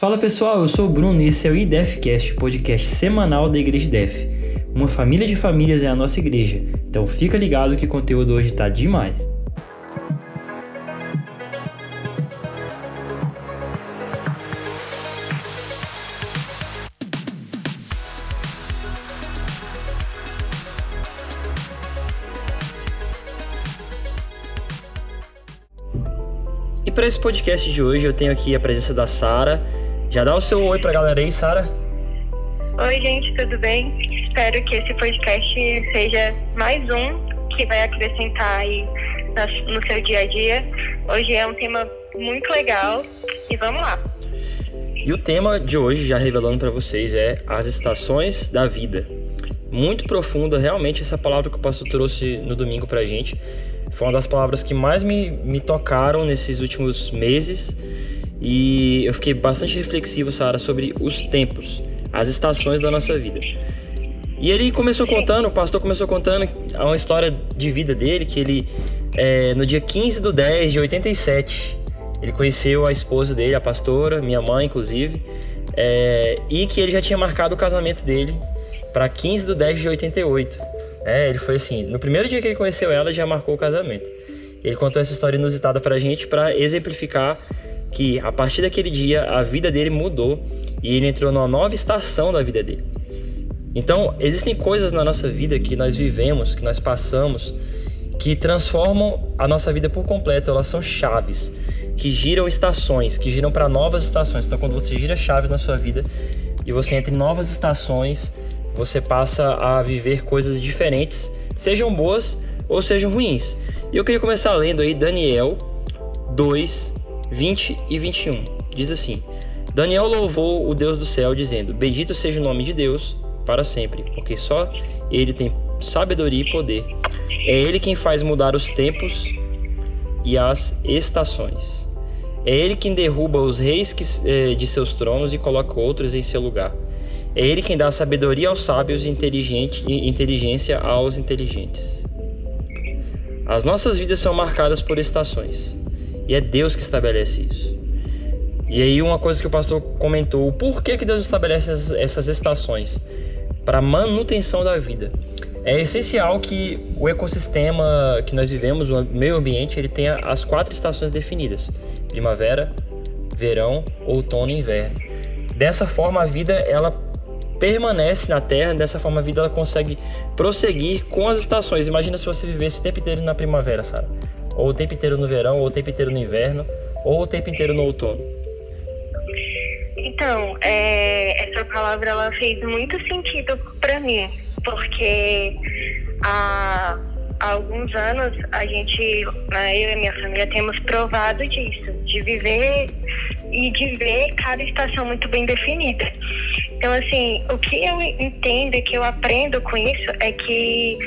Fala pessoal, eu sou o Bruno e esse é o IDEFcast, podcast semanal da Igreja DEF. Uma família de famílias é a nossa igreja, então fica ligado que o conteúdo hoje tá demais. E para esse podcast de hoje eu tenho aqui a presença da Sara. Já dá o seu oi pra galera aí, Sara. Oi, gente, tudo bem? Espero que esse podcast seja mais um que vai acrescentar aí no seu dia a dia. Hoje é um tema muito legal e vamos lá. E o tema de hoje, já revelando para vocês, é as estações da vida. Muito profunda, realmente, essa palavra que o pastor trouxe no domingo pra gente. Foi uma das palavras que mais me, me tocaram nesses últimos meses e eu fiquei bastante reflexivo, Sara, sobre os tempos, as estações da nossa vida. E ele começou contando, o pastor começou contando uma história de vida dele, que ele, é, no dia 15 do 10 de 87, ele conheceu a esposa dele, a pastora, minha mãe, inclusive, é, e que ele já tinha marcado o casamento dele para 15 do 10 de 88. É, ele foi assim, no primeiro dia que ele conheceu ela, já marcou o casamento. Ele contou essa história inusitada pra gente para exemplificar que a partir daquele dia a vida dele mudou e ele entrou numa nova estação da vida dele. Então, existem coisas na nossa vida que nós vivemos, que nós passamos, que transformam a nossa vida por completo, elas são chaves, que giram estações, que giram para novas estações. Então, quando você gira chaves na sua vida e você entra em novas estações, você passa a viver coisas diferentes, sejam boas ou sejam ruins. E eu queria começar lendo aí Daniel 2, 20 e 21. Diz assim: Daniel louvou o Deus do céu, dizendo: Bendito seja o nome de Deus para sempre, porque só ele tem sabedoria e poder. É ele quem faz mudar os tempos e as estações. É ele quem derruba os reis eh, de seus tronos e coloca outros em seu lugar. É ele quem dá sabedoria aos sábios e inteligência aos inteligentes. As nossas vidas são marcadas por estações. E é Deus que estabelece isso. E aí uma coisa que o pastor comentou, por que, que Deus estabelece essas estações? Para manutenção da vida. É essencial que o ecossistema que nós vivemos, o meio ambiente, ele tenha as quatro estações definidas: primavera, verão, outono e inverno. Dessa forma a vida ela permanece na Terra, dessa forma a vida ela consegue prosseguir com as estações. Imagina se você vivesse o tempo inteiro na primavera, sabe? Ou o tempo inteiro no verão, ou o tempo inteiro no inverno, ou o tempo inteiro no outono? Então, é, essa palavra ela fez muito sentido para mim, porque há, há, alguns anos a gente, né, eu e minha família, temos provado disso, de viver e de ver cada estação muito bem definida. Então, assim, o que eu entendo e que eu aprendo com isso é que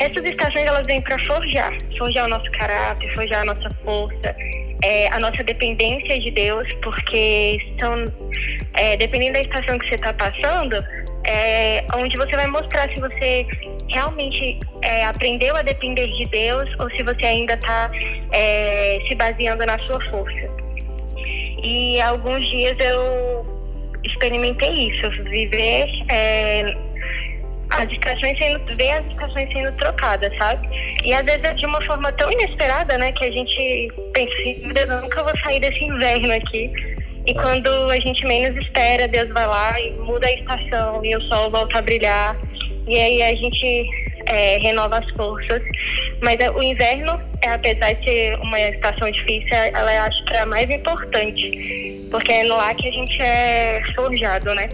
essas estações elas vêm para forjar, forjar o nosso caráter, forjar a nossa força, é, a nossa dependência de Deus, porque são, é, dependendo da estação que você está passando, é onde você vai mostrar se você realmente é, aprendeu a depender de Deus ou se você ainda está é, se baseando na sua força. E alguns dias eu experimentei isso, viver é, as estações sendo, ver as estações sendo trocadas, sabe? E às vezes é de uma forma tão inesperada, né, que a gente pensa assim, eu nunca vou sair desse inverno aqui. E quando a gente menos espera, Deus vai lá e muda a estação e o sol volta a brilhar. E aí a gente é, renova as forças. Mas é, o inverno, é, apesar de ser uma estação difícil, ela acho que é a mais importante. Porque é lá que a gente é forjado, né?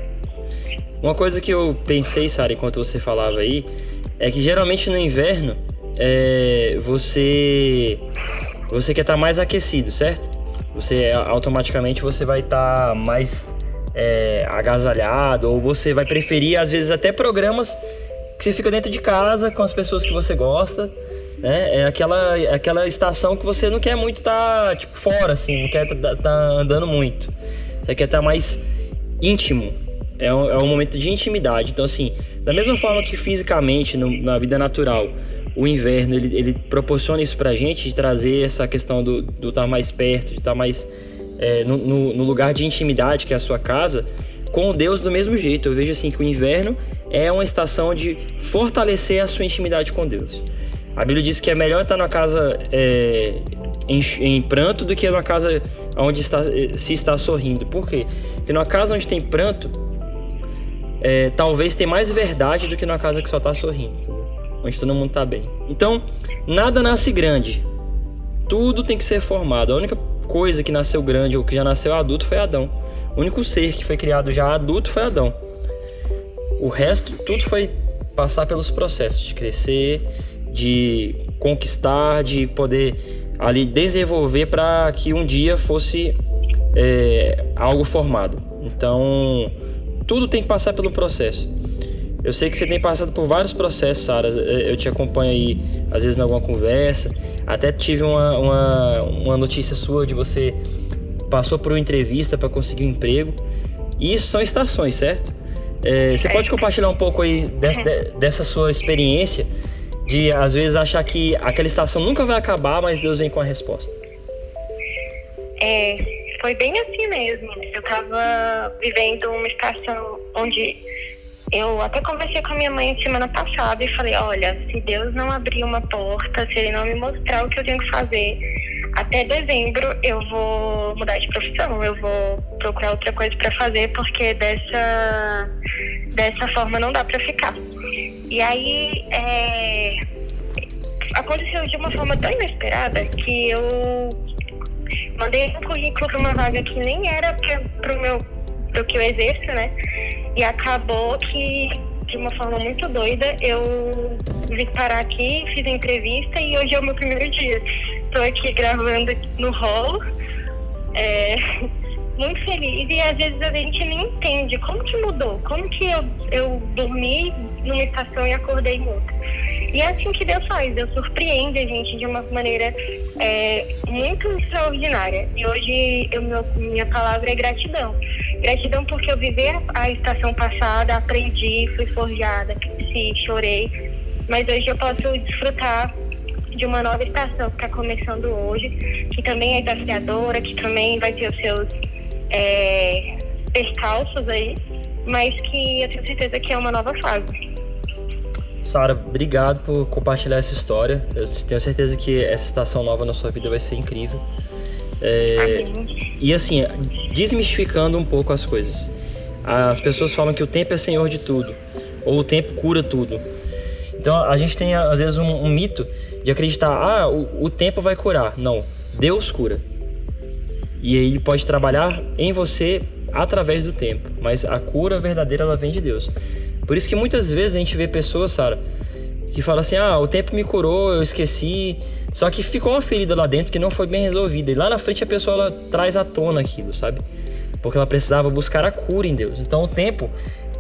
Uma coisa que eu pensei, Sara, enquanto você falava aí, é que geralmente no inverno é, você você quer estar tá mais aquecido, certo? Você automaticamente você vai estar tá mais é, agasalhado ou você vai preferir às vezes até programas que você fica dentro de casa com as pessoas que você gosta, né? É aquela é aquela estação que você não quer muito estar tá, tipo fora assim, não quer estar tá, tá andando muito. Você quer estar tá mais íntimo é um, é um momento de intimidade. Então, assim, da mesma forma que fisicamente, no, na vida natural, o inverno ele, ele proporciona isso pra gente, de trazer essa questão do estar tá mais perto, de estar tá mais é, no, no, no lugar de intimidade que é a sua casa, com Deus do mesmo jeito. Eu vejo assim que o inverno é uma estação de fortalecer a sua intimidade com Deus. A Bíblia diz que é melhor estar numa casa é, em, em, pranto do que numa casa onde está, se está sorrindo. Por quê? Porque numa casa onde tem pranto, é, talvez tem mais verdade do que numa casa que só está sorrindo, entendeu? onde todo mundo está bem. Então, nada nasce grande. Tudo tem que ser formado. A única coisa que nasceu grande ou que já nasceu adulto foi Adão. O único ser que foi criado já adulto foi Adão. O resto, tudo foi passar pelos processos de crescer, de conquistar, de poder ali desenvolver para que um dia fosse é, algo formado. Então, tudo tem que passar pelo processo. Eu sei que você tem passado por vários processos, Sara. Eu te acompanho aí, às vezes, em alguma conversa. Até tive uma, uma, uma notícia sua de você passou por uma entrevista para conseguir um emprego. E isso são estações, certo? É, você pode compartilhar um pouco aí dessa, dessa sua experiência de às vezes achar que aquela estação nunca vai acabar, mas Deus vem com a resposta? É, foi bem assim mesmo. Eu estava vivendo uma estação onde eu até conversei com a minha mãe semana passada e falei, olha, se Deus não abrir uma porta, se ele não me mostrar o que eu tenho que fazer, até dezembro eu vou mudar de profissão, eu vou procurar outra coisa para fazer, porque dessa, dessa forma não dá para ficar. E aí é, aconteceu de uma forma tão inesperada que eu mandei um currículo para uma vaga que nem era para o meu pro que eu exerço, né? E acabou que de uma forma muito doida eu vim parar aqui, fiz a entrevista e hoje é o meu primeiro dia. Estou aqui gravando no rolo. É, muito feliz e às vezes a gente nem entende como que mudou, como que eu, eu dormi numa estação e acordei em outra. E é assim que Deus faz, Deus surpreende a gente de uma maneira é, muito extraordinária. E hoje eu, meu, minha palavra é gratidão. Gratidão porque eu vivi a, a estação passada, aprendi, fui forjada, cresci, chorei. Mas hoje eu posso desfrutar de uma nova estação que está começando hoje, que também é desafiadora, que também vai ter os seus é, percalços aí, mas que eu tenho certeza que é uma nova fase. Sara, obrigado por compartilhar essa história. Eu tenho certeza que essa estação nova na sua vida vai ser incrível. É, e assim, desmistificando um pouco as coisas. As pessoas falam que o tempo é senhor de tudo, ou o tempo cura tudo. Então a gente tem às vezes um, um mito de acreditar, ah, o, o tempo vai curar. Não, Deus cura. E ele pode trabalhar em você através do tempo, mas a cura verdadeira ela vem de Deus. Por isso que muitas vezes a gente vê pessoas, Sara, que falam assim: ah, o tempo me curou, eu esqueci. Só que ficou uma ferida lá dentro que não foi bem resolvida. E lá na frente a pessoa ela traz à tona aquilo, sabe? Porque ela precisava buscar a cura em Deus. Então o tempo,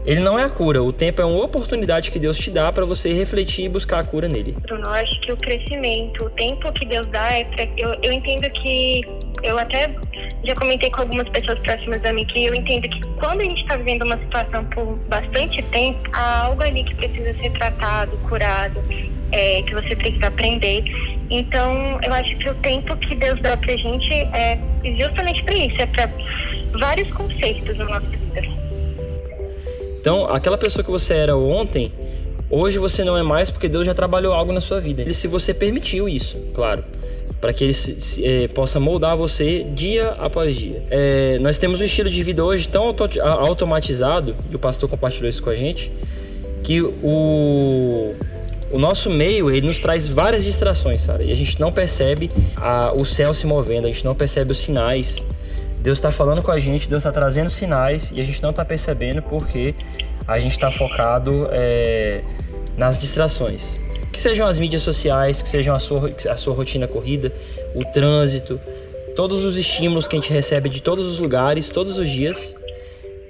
ele não é a cura. O tempo é uma oportunidade que Deus te dá para você refletir e buscar a cura nele. Bruno, eu acho que o crescimento, o tempo que Deus dá é pra, eu, eu entendo que eu até já comentei com algumas pessoas próximas a mim que eu entendo que quando a gente está vivendo uma situação por bastante tempo, há algo ali que precisa ser tratado, curado, é, que você precisa aprender. Então, eu acho que o tempo que Deus dá pra gente é justamente para isso, é para vários conceitos nossa vida. Então, aquela pessoa que você era ontem, hoje você não é mais porque Deus já trabalhou algo na sua vida. E se você permitiu isso, claro para que ele se, se, é, possa moldar você dia após dia. É, nós temos um estilo de vida hoje tão auto, automatizado, e o pastor compartilhou isso com a gente, que o, o nosso meio ele nos traz várias distrações, sabe? E a gente não percebe a, o céu se movendo, a gente não percebe os sinais. Deus está falando com a gente, Deus está trazendo sinais e a gente não está percebendo porque a gente está focado é, nas distrações. Que sejam as mídias sociais, que sejam a sua, a sua rotina corrida, o trânsito, todos os estímulos que a gente recebe de todos os lugares, todos os dias,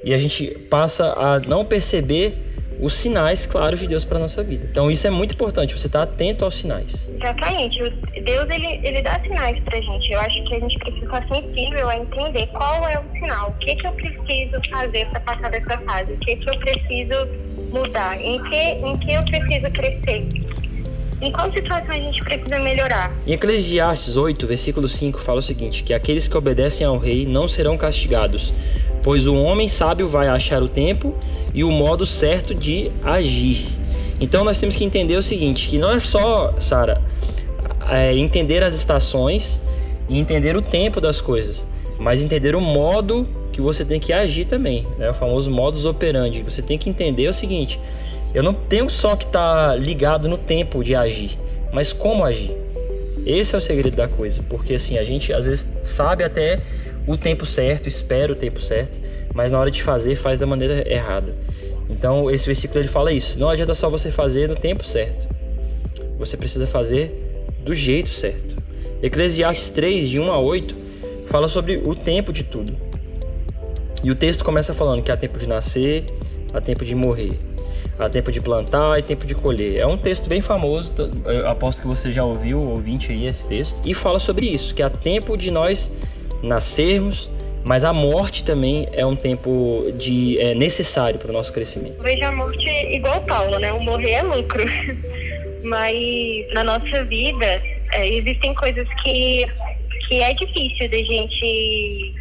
e a gente passa a não perceber os sinais claros de Deus para nossa vida. Então isso é muito importante, você estar tá atento aos sinais. Exatamente. Deus ele, ele dá sinais para a gente. Eu acho que a gente precisa estar sensível a entender qual é o sinal, o que que eu preciso fazer para passar dessa fase, o que que eu preciso mudar, em que em que eu preciso crescer. Em qual situação a gente precisa melhorar. Em Eclesiastes 8, versículo 5, fala o seguinte: que aqueles que obedecem ao rei não serão castigados, pois o homem sábio vai achar o tempo e o modo certo de agir. Então nós temos que entender o seguinte: que não é só, Sara, é, entender as estações e entender o tempo das coisas, mas entender o modo que você tem que agir também, né? o famoso modus operandi. Você tem que entender o seguinte: eu não tenho só que estar tá ligado no tempo de agir, mas como agir. Esse é o segredo da coisa, porque assim, a gente às vezes sabe até o tempo certo, espera o tempo certo, mas na hora de fazer faz da maneira errada. Então, esse versículo ele fala isso: não adianta só você fazer no tempo certo. Você precisa fazer do jeito certo. Eclesiastes 3, de 1 a 8, fala sobre o tempo de tudo. E o texto começa falando que há tempo de nascer, há tempo de morrer, há tempo de plantar e tempo de colher. É um texto bem famoso, eu aposto que você já ouviu, ouvinte aí, esse texto. E fala sobre isso, que há tempo de nós nascermos, mas a morte também é um tempo de é, necessário para o nosso crescimento. Vejo a morte igual Paulo, né? O morrer é lucro. mas na nossa vida é, existem coisas que, que é difícil da gente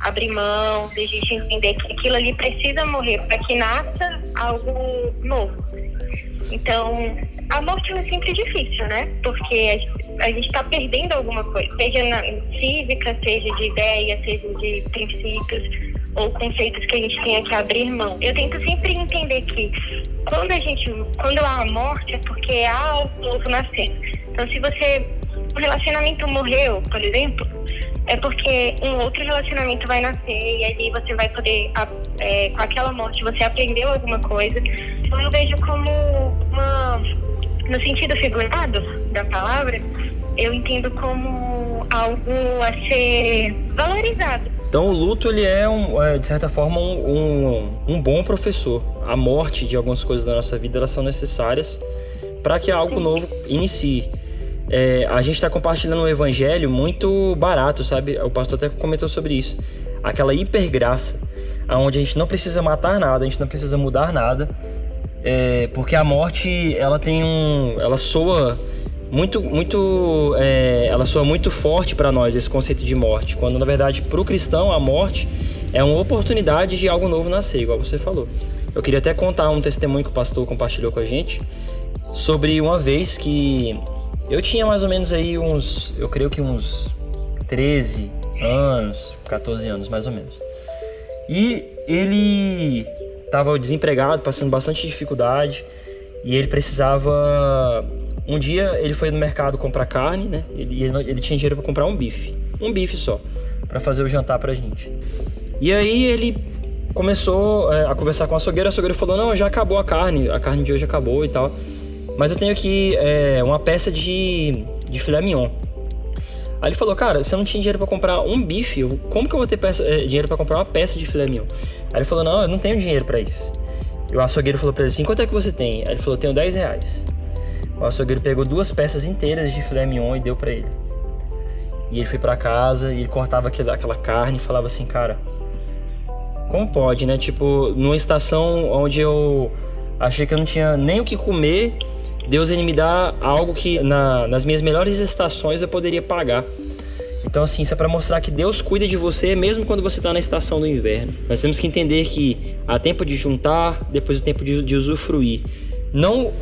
abrir mão, a gente entender que aquilo ali precisa morrer para que nasça algo novo. Então, a morte é sempre difícil, né? Porque a gente está perdendo alguma coisa, seja na física, seja de ideia, seja de princípios ou conceitos que a gente tenha que abrir mão. Eu tento sempre entender que quando a gente, quando há a morte é porque há algo novo nascendo. Então, se você, o relacionamento morreu, por exemplo, é porque um outro relacionamento vai nascer e ali você vai poder, é, com aquela morte, você aprendeu alguma coisa. Então eu vejo como uma, no sentido figurado da palavra, eu entendo como algo a ser valorizado. Então o luto ele é, um, é de certa forma um, um, um, bom professor. A morte de algumas coisas da nossa vida elas são necessárias para que algo novo inicie é, a gente está compartilhando um evangelho muito barato, sabe? O pastor até comentou sobre isso. Aquela hipergraça, onde a gente não precisa matar nada, a gente não precisa mudar nada, é, porque a morte ela tem um, ela soa muito, muito, é, ela soa muito forte para nós esse conceito de morte, quando na verdade para o cristão a morte é uma oportunidade de algo novo nascer, igual você falou. Eu queria até contar um testemunho que o pastor compartilhou com a gente sobre uma vez que eu tinha mais ou menos aí uns, eu creio que uns 13 anos, 14 anos mais ou menos. E ele estava desempregado, passando bastante dificuldade, e ele precisava um dia ele foi no mercado comprar carne, né? Ele, ele, ele tinha dinheiro para comprar um bife, um bife só, para fazer o jantar pra gente. E aí ele começou é, a conversar com a açougueira, a açougueira falou: "Não, já acabou a carne, a carne de hoje acabou e tal". Mas eu tenho aqui é, uma peça de, de filé mignon. Aí ele falou, cara, você não tinha dinheiro para comprar um bife, como que eu vou ter peça, é, dinheiro para comprar uma peça de filé mignon? Aí ele falou, não, eu não tenho dinheiro para isso. E o açougueiro falou pra ele assim, quanto é que você tem? Aí ele falou, tenho 10 reais. O açougueiro pegou duas peças inteiras de filé mignon e deu para ele. E ele foi para casa e ele cortava aquela, aquela carne e falava assim, cara, como pode, né? Tipo, numa estação onde eu achei que eu não tinha nem o que comer Deus ele me dá algo que na, nas minhas melhores estações eu poderia pagar. Então, assim, isso é para mostrar que Deus cuida de você mesmo quando você está na estação do inverno. Nós temos que entender que há tempo de juntar, depois o tempo de, de usufruir. Não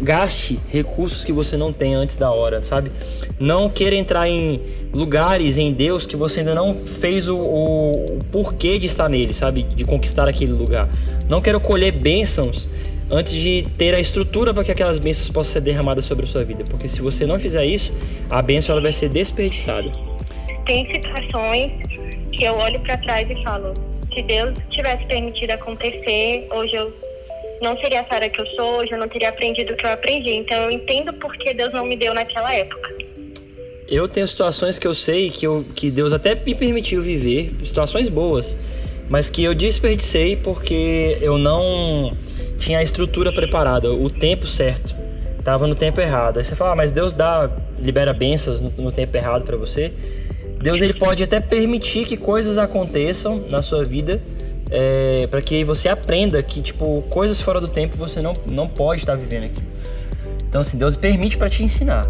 gaste recursos que você não tem antes da hora, sabe? Não queira entrar em lugares em Deus que você ainda não fez o, o, o porquê de estar nele, sabe? De conquistar aquele lugar. Não quero colher bênçãos antes de ter a estrutura para que aquelas bênçãos possam ser derramadas sobre a sua vida. Porque se você não fizer isso, a bênção ela vai ser desperdiçada. Tem situações que eu olho para trás e falo: se Deus tivesse permitido acontecer, hoje eu não seria a Sara que eu sou, hoje eu não teria aprendido o que eu aprendi. Então eu entendo porque Deus não me deu naquela época. Eu tenho situações que eu sei que, eu, que Deus até me permitiu viver, situações boas, mas que eu desperdicei porque eu não tinha a estrutura preparada, o tempo certo. Tava no tempo errado. Aí você fala, ah, mas Deus dá, libera bênçãos no, no tempo errado para você. Deus ele pode até permitir que coisas aconteçam na sua vida é, para que você aprenda que tipo coisas fora do tempo você não, não pode estar vivendo aqui. Então, assim, Deus permite para te ensinar.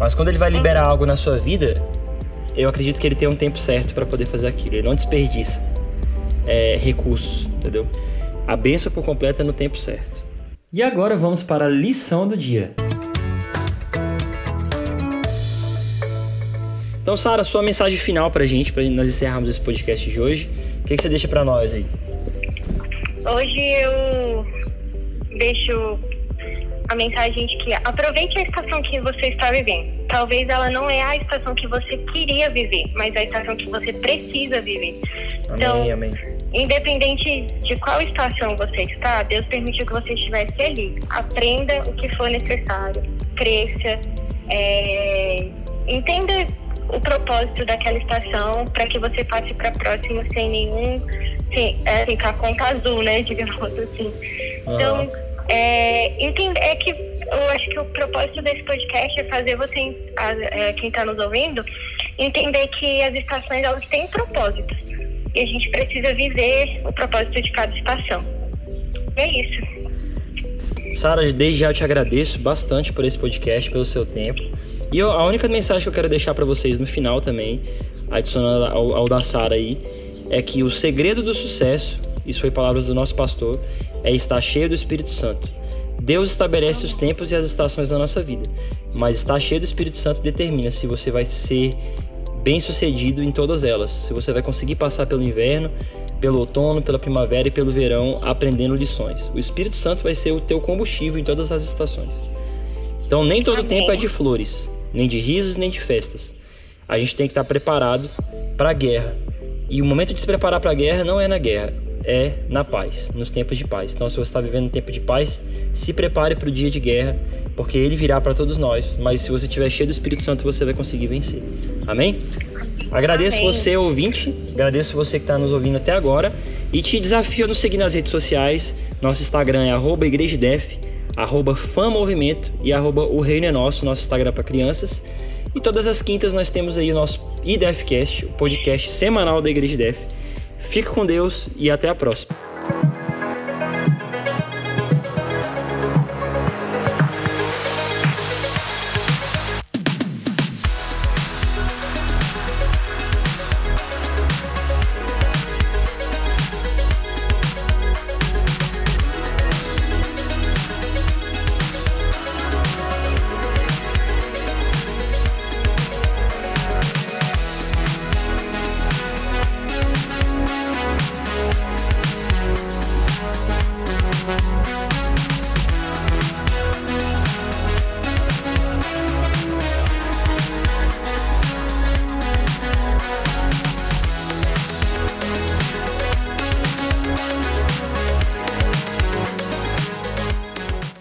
Mas quando ele vai liberar algo na sua vida, eu acredito que ele tem um tempo certo para poder fazer aquilo. Ele não desperdiça é, recursos, entendeu? A benção por completo é no tempo certo. E agora vamos para a lição do dia. Então, Sara, sua mensagem final pra gente, pra nós encerrarmos esse podcast de hoje. Que, que você deixa para nós aí? Hoje eu deixo a mensagem de que aproveite a estação que você está vivendo. Talvez ela não é a estação que você queria viver, mas a estação que você precisa viver. Amém, então, amém. independente de qual estação você está, Deus permitiu que você estivesse ali. Aprenda o que for necessário, cresça, é, entenda o propósito daquela estação para que você passe para a próxima sem nenhum, sem, é, sem com a conta azul, né, digamos assim. Então, é, entender, é que eu acho que o propósito desse podcast é fazer você, é, quem está nos ouvindo, entender que as estações elas têm propósitos e a gente precisa viver o propósito de cada estação. É isso. Sara, desde já eu te agradeço bastante por esse podcast, pelo seu tempo. E eu, a única mensagem que eu quero deixar para vocês no final também, adicionando ao, ao da Sara aí, é que o segredo do sucesso, isso foi palavras do nosso pastor, é estar cheio do Espírito Santo. Deus estabelece os tempos e as estações da nossa vida, mas estar cheio do Espírito Santo determina se você vai ser bem sucedido em todas elas, se você vai conseguir passar pelo inverno, pelo outono, pela primavera e pelo verão aprendendo lições. O Espírito Santo vai ser o teu combustível em todas as estações. Então nem todo Amém. tempo é de flores, nem de risos, nem de festas. A gente tem que estar preparado para a guerra. E o momento de se preparar para a guerra não é na guerra, é na paz, nos tempos de paz. Então, se você está vivendo um tempo de paz, se prepare para o dia de guerra, porque ele virá para todos nós. Mas se você estiver cheio do Espírito Santo, você vai conseguir vencer. Amém? Agradeço Amém. você, ouvinte, agradeço você que está nos ouvindo até agora e te desafio a nos seguir nas redes sociais. Nosso Instagram é igrejadef, arroba famovimento e arroba o reino é nosso, nosso Instagram para crianças. E todas as quintas nós temos aí o nosso IDEFcast, o podcast semanal da Igreja Def. Fique com Deus e até a próxima.